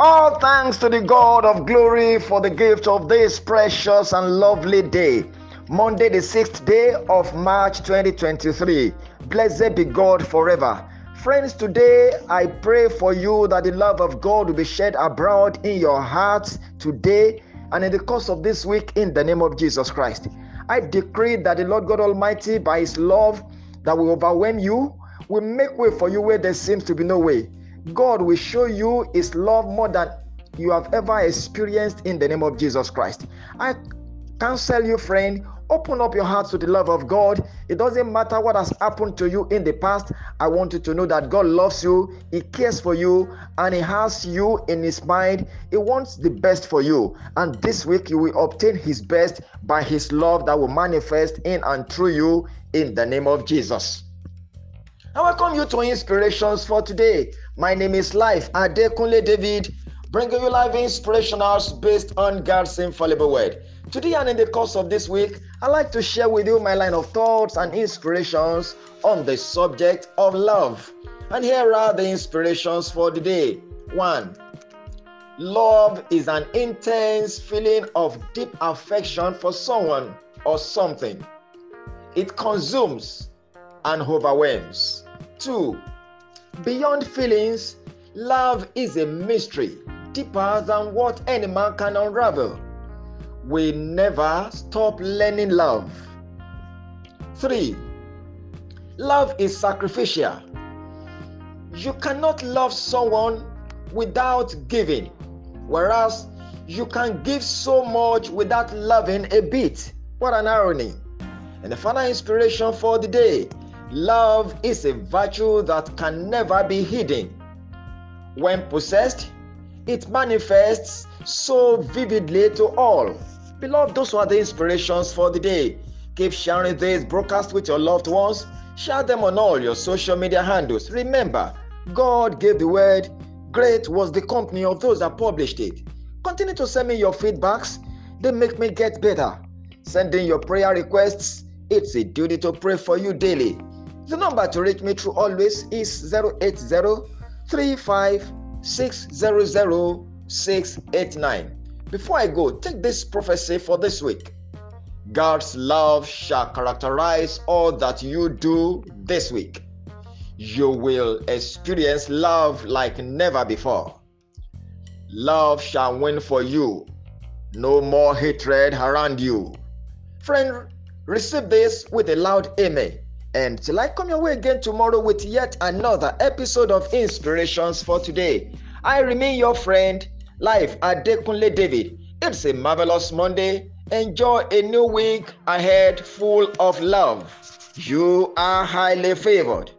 All thanks to the God of glory for the gift of this precious and lovely day. Monday, the sixth day of March 2023. Blessed be God forever. Friends, today I pray for you that the love of God will be shed abroad in your hearts today and in the course of this week in the name of Jesus Christ. I decree that the Lord God Almighty, by His love that will overwhelm you, will make way for you where there seems to be no way. God will show you His love more than you have ever experienced in the name of Jesus Christ. I counsel you, friend, open up your heart to the love of God. It doesn't matter what has happened to you in the past. I want you to know that God loves you, He cares for you, and He has you in His mind. He wants the best for you. And this week, you will obtain His best by His love that will manifest in and through you in the name of Jesus. I welcome you to Inspirations for today. My name is Life Adekunle David, bringing you live inspirationals based on God's infallible word. Today and in the course of this week, I'd like to share with you my line of thoughts and inspirations on the subject of love. And here are the inspirations for the day. One, love is an intense feeling of deep affection for someone or something. It consumes and overwhelms. Two, beyond feelings, love is a mystery deeper than what any man can unravel. We never stop learning love. Three, love is sacrificial. You cannot love someone without giving, whereas you can give so much without loving a bit. What an irony! And the final inspiration for the day Love is a virtue that can never be hidden. When possessed, it manifests so vividly to all. Beloved, those are the inspirations for the day. Keep sharing this broadcast with your loved ones. Share them on all your social media handles. Remember, God gave the word. Great was the company of those that published it. Continue to send me your feedbacks. They make me get better. Send in your prayer requests. It's a duty to pray for you daily. The number to reach me through always is 080 Before I go, take this prophecy for this week. God's love shall characterize all that you do this week. You will experience love like never before. Love shall win for you. No more hatred around you. Friend, receive this with a loud amen. And till I come your way again tomorrow with yet another episode of Inspirations for Today, I remain your friend, Life Adekunle David. It's a marvelous Monday. Enjoy a new week ahead full of love. You are highly favored.